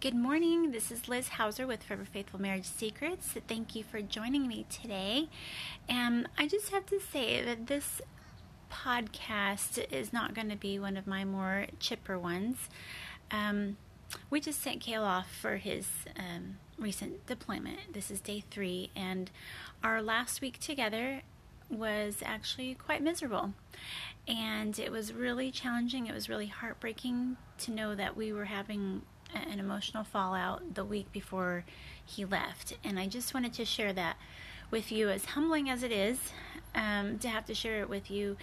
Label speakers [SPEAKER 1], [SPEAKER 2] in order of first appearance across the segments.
[SPEAKER 1] Good morning. This is Liz Hauser with Forever Faithful Marriage Secrets. Thank you for joining me today. And I just have to say that this podcast is not going to be one of my more chipper ones. Um, we just sent Kale off for his um, recent deployment. This is day three, and our last week together was actually quite miserable. And it was really challenging. It was really heartbreaking to know that we were having an emotional fallout the week before he left. And I just wanted to share that with you, as humbling as it is um, to have to share it with you.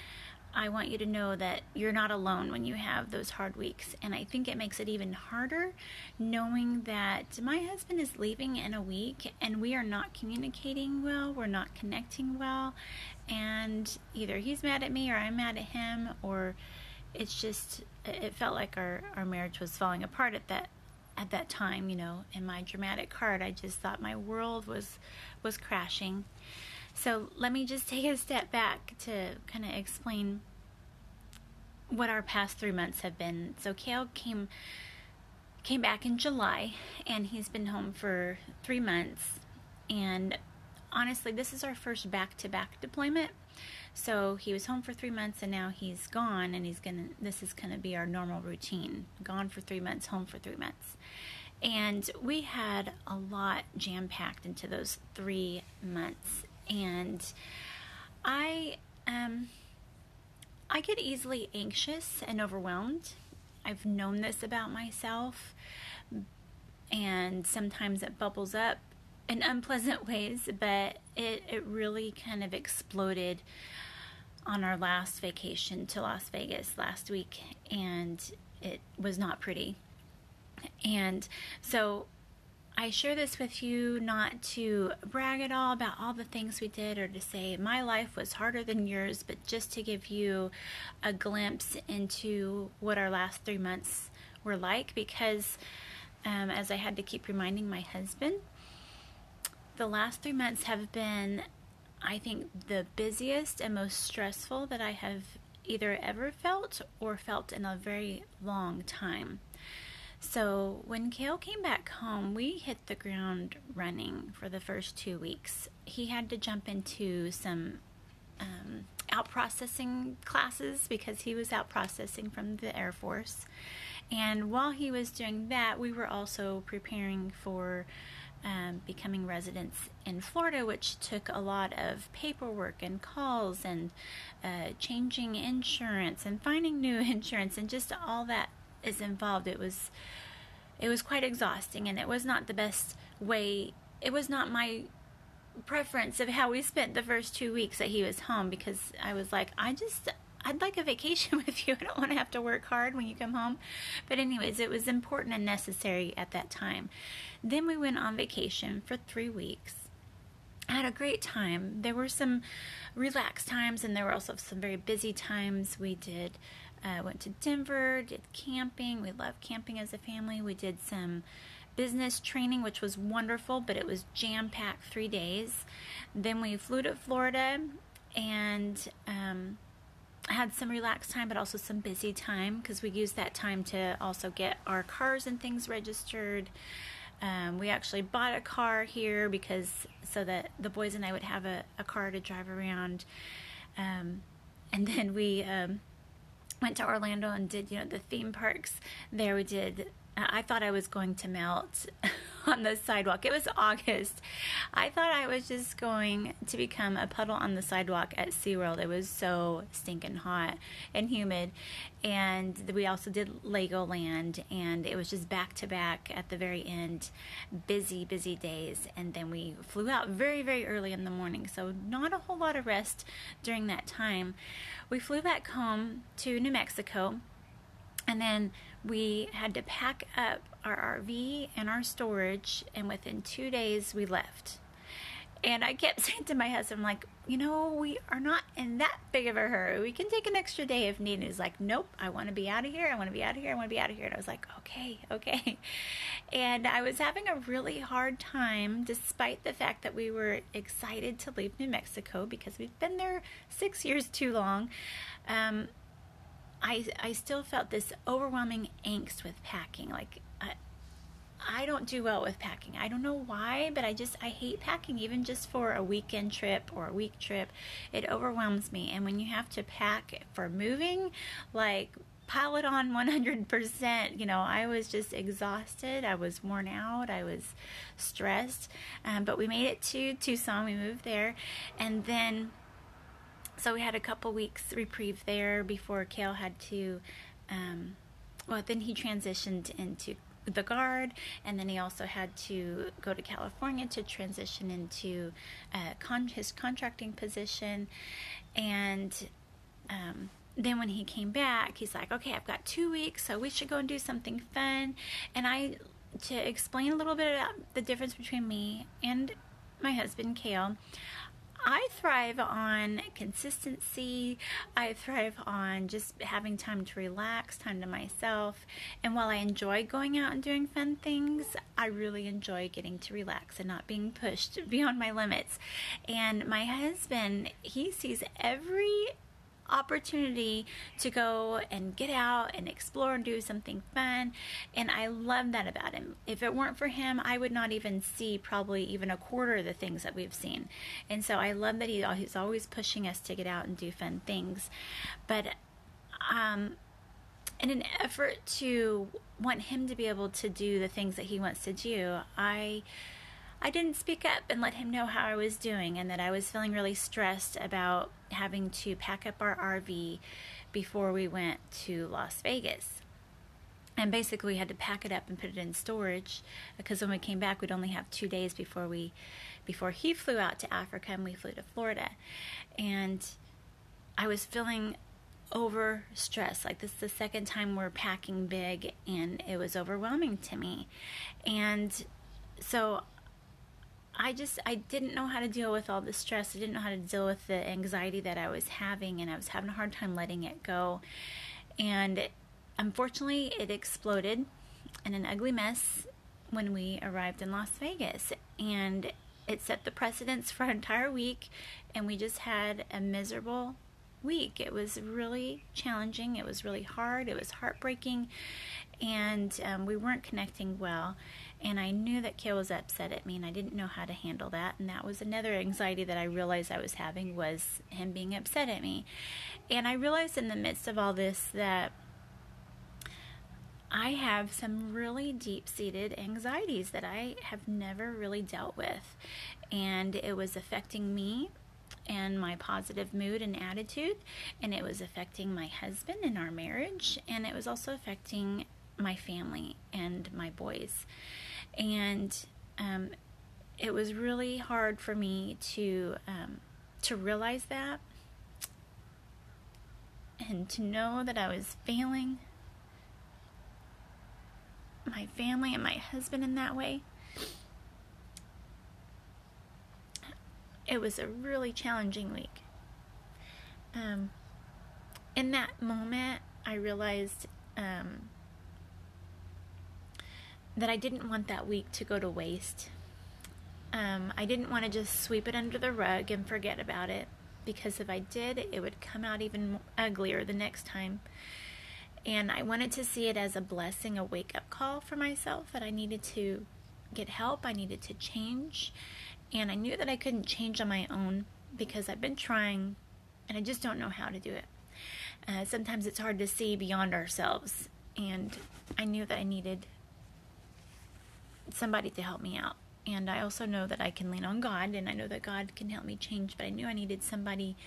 [SPEAKER 1] I want you to know that you're not alone when you have those hard weeks. And I think it makes it even harder knowing that my husband is leaving in a week and we are not communicating well, we're not connecting well, and either he's mad at me or I'm mad at him, or it's just, it felt like our, our marriage was falling apart at that at that time, you know, in my dramatic card, I just thought my world was was crashing. So let me just take a step back to kind of explain what our past three months have been. So Kale came came back in July, and he's been home for three months. And honestly, this is our first back to back deployment. So he was home for three months and now he's gone, and he's gonna, this is gonna be our normal routine gone for three months, home for three months. And we had a lot jam packed into those three months. And I, um, I get easily anxious and overwhelmed. I've known this about myself, and sometimes it bubbles up in unpleasant ways, but it, it really kind of exploded on our last vacation to Las Vegas last week, and it was not pretty. And so I share this with you not to brag at all about all the things we did or to say my life was harder than yours, but just to give you a glimpse into what our last three months were like because um, as I had to keep reminding my husband, the last three months have been, I think, the busiest and most stressful that I have either ever felt or felt in a very long time. So when Kale came back home, we hit the ground running for the first two weeks. He had to jump into some um, out processing classes because he was out processing from the Air Force. And while he was doing that, we were also preparing for um, becoming residents in Florida, which took a lot of paperwork and calls and uh, changing insurance and finding new insurance and just all that is involved. It was it was quite exhausting, and it was not the best way. It was not my preference of how we spent the first two weeks that he was home because I was like, I just I'd like a vacation with you. I don't want to have to work hard when you come home. But, anyways, it was important and necessary at that time. Then we went on vacation for three weeks. I had a great time. There were some relaxed times, and there were also some very busy times. We did uh, went to Denver, did camping. We love camping as a family. We did some business training, which was wonderful, but it was jam packed three days. Then we flew to Florida and um, had some relaxed time, but also some busy time because we used that time to also get our cars and things registered. Um, we actually bought a car here because so that the boys and I would have a, a car to drive around. Um, and then we um, went to Orlando and did you know the theme parks. There we did I thought I was going to melt on the sidewalk. It was August. I thought I was just going to become a puddle on the sidewalk at SeaWorld. It was so stinking hot and humid. And we also did Legoland, and it was just back to back at the very end. Busy, busy days. And then we flew out very, very early in the morning. So, not a whole lot of rest during that time. We flew back home to New Mexico And then we had to pack up our RV and our storage, and within two days, we left. And I kept saying to my husband, like, you know, we are not in that big of a hurry. We can take an extra day if needed. He's like, nope, I want to be out of here. I want to be out of here. I want to be out of here. And I was like, okay, okay. And I was having a really hard time, despite the fact that we were excited to leave New Mexico because we've been there six years too long. Um, I, I still felt this overwhelming angst with packing. Like, I, I don't do well with packing. I don't know why, but I just, I hate packing, even just for a weekend trip or a week trip. It overwhelms me. And when you have to pack for moving, like, pile it on 100%. You know, I was just exhausted. I was worn out. I was stressed. Um, but we made it to Tucson. We moved there. And then so we had a couple weeks reprieve there before Kale had to. Um, well, then he transitioned into the guard, and then he also had to go to California to transition into uh, con- his contracting position. And um, then when he came back, he's like, "Okay, I've got two weeks, so we should go and do something fun." And I, to explain a little bit about the difference between me and my husband, Kale. I thrive on consistency. I thrive on just having time to relax, time to myself. And while I enjoy going out and doing fun things, I really enjoy getting to relax and not being pushed beyond my limits. And my husband, he sees every opportunity to go and get out and explore and do something fun. And I love that about him. If it weren't for him, I would not even see probably even a quarter of the things that we've seen. And so I love that he, he's always pushing us to get out and do fun things. But, um, in an effort to want him to be able to do the things that he wants to do, I I didn't speak up and let him know how I was doing and that I was feeling really stressed about having to pack up our RV before we went to Las Vegas. And basically, we had to pack it up and put it in storage because when we came back, we'd only have two days before we, before he flew out to Africa and we flew to Florida. And I was feeling over stressed. Like this is the second time we're packing big, and it was overwhelming to me. And so I just I didn't know how to deal with all the stress. I didn't know how to deal with the anxiety that I was having and I was having a hard time letting it go. And unfortunately, it exploded in an ugly mess when we arrived in Las Vegas and it set the precedence for an entire week and we just had a miserable week. It was really challenging. It was really hard. It was heartbreaking and um, we weren't connecting well and I knew that Kale was upset at me and I didn't know how to handle that and that was another anxiety that I realized I was having was him being upset at me and I realized in the midst of all this that I have some really deep seated anxieties that I have never really dealt with and it was affecting me and my positive mood and attitude, and it was affecting my husband and our marriage, and it was also affecting my family and my boys and um, it was really hard for me to um, to realize that and to know that I was failing my family and my husband in that way. It was a really challenging week. Um, in that moment, I realized um, that I didn't want that week to go to waste. Um, I didn't want to just sweep it under the rug and forget about it because if I did, it would come out even uglier the next time. And I wanted to see it as a blessing, a wake up call for myself that I needed to get help, I needed to change. And I knew that I couldn't change on my own because I've been trying and I just don't know how to do it. Uh, sometimes it's hard to see beyond ourselves. And I knew that I needed somebody to help me out. And I also know that I can lean on God, and I know that God can help me change, but I knew I needed somebody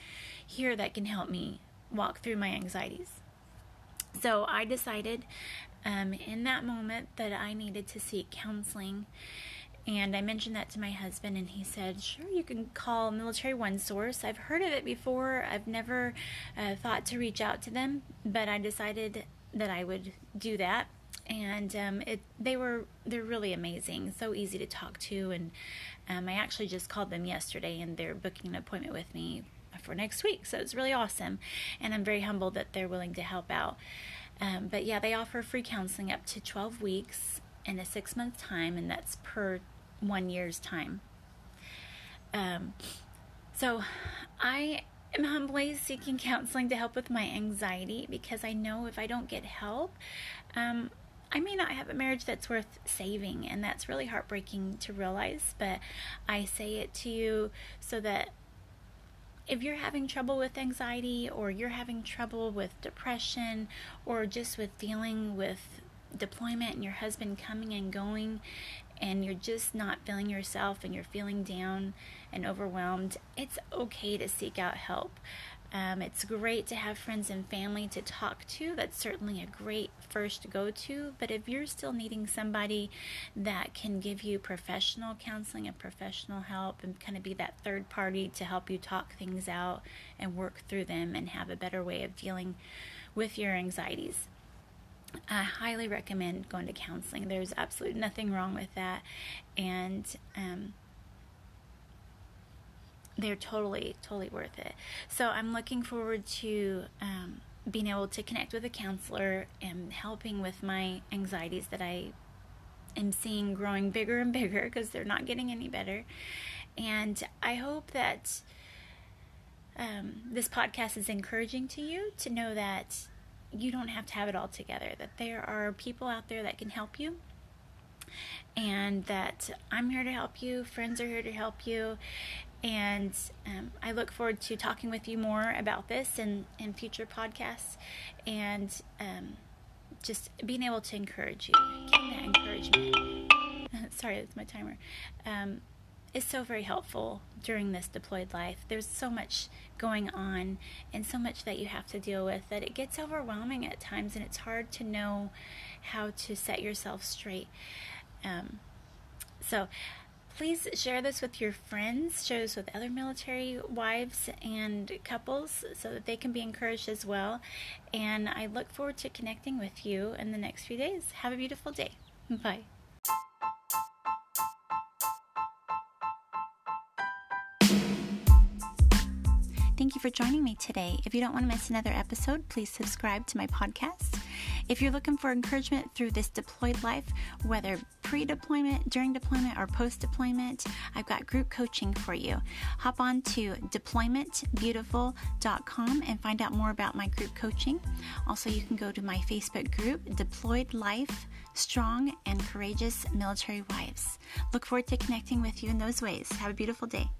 [SPEAKER 1] here that can help me walk through my anxieties. So I decided um, in that moment that I needed to seek counseling. And I mentioned that to my husband, and he said, Sure, you can call Military One Source. I've heard of it before. I've never uh, thought to reach out to them, but I decided that I would do that. And um, it, they were they're really amazing, so easy to talk to, and um, I actually just called them yesterday, and they're booking an appointment with me for next week. So it's really awesome, and I'm very humbled that they're willing to help out. Um, but yeah, they offer free counseling up to 12 weeks in a six month time, and that's per one year's time. Um, so I am humbly seeking counseling to help with my anxiety because I know if I don't get help, um, I may not have a marriage that's worth saving, and that's really heartbreaking to realize. But I say it to you so that if you're having trouble with anxiety, or you're having trouble with depression, or just with dealing with deployment and your husband coming and going, and you're just not feeling yourself and you're feeling down and overwhelmed, it's okay to seek out help. Um, it's great to have friends and family to talk to. That's certainly a great first go to. But if you're still needing somebody that can give you professional counseling and professional help and kind of be that third party to help you talk things out and work through them and have a better way of dealing with your anxieties, I highly recommend going to counseling. There's absolutely nothing wrong with that. And, um, they're totally, totally worth it. So I'm looking forward to um, being able to connect with a counselor and helping with my anxieties that I am seeing growing bigger and bigger because they're not getting any better. And I hope that um, this podcast is encouraging to you to know that you don't have to have it all together, that there are people out there that can help you and that I'm here to help you, friends are here to help you, and um, I look forward to talking with you more about this in, in future podcasts and um, just being able to encourage you, getting that encouragement. Sorry, that's my timer. Um, is so very helpful during this deployed life. There's so much going on and so much that you have to deal with that it gets overwhelming at times and it's hard to know how to set yourself straight. Um, so, please share this with your friends, share this with other military wives and couples so that they can be encouraged as well. And I look forward to connecting with you in the next few days. Have a beautiful day. Bye. Thank you for joining me today. If you don't want to miss another episode, please subscribe to my podcast. If you're looking for encouragement through this deployed life, whether pre deployment, during deployment, or post deployment, I've got group coaching for you. Hop on to deploymentbeautiful.com and find out more about my group coaching. Also, you can go to my Facebook group, Deployed Life Strong and Courageous Military Wives. Look forward to connecting with you in those ways. Have a beautiful day.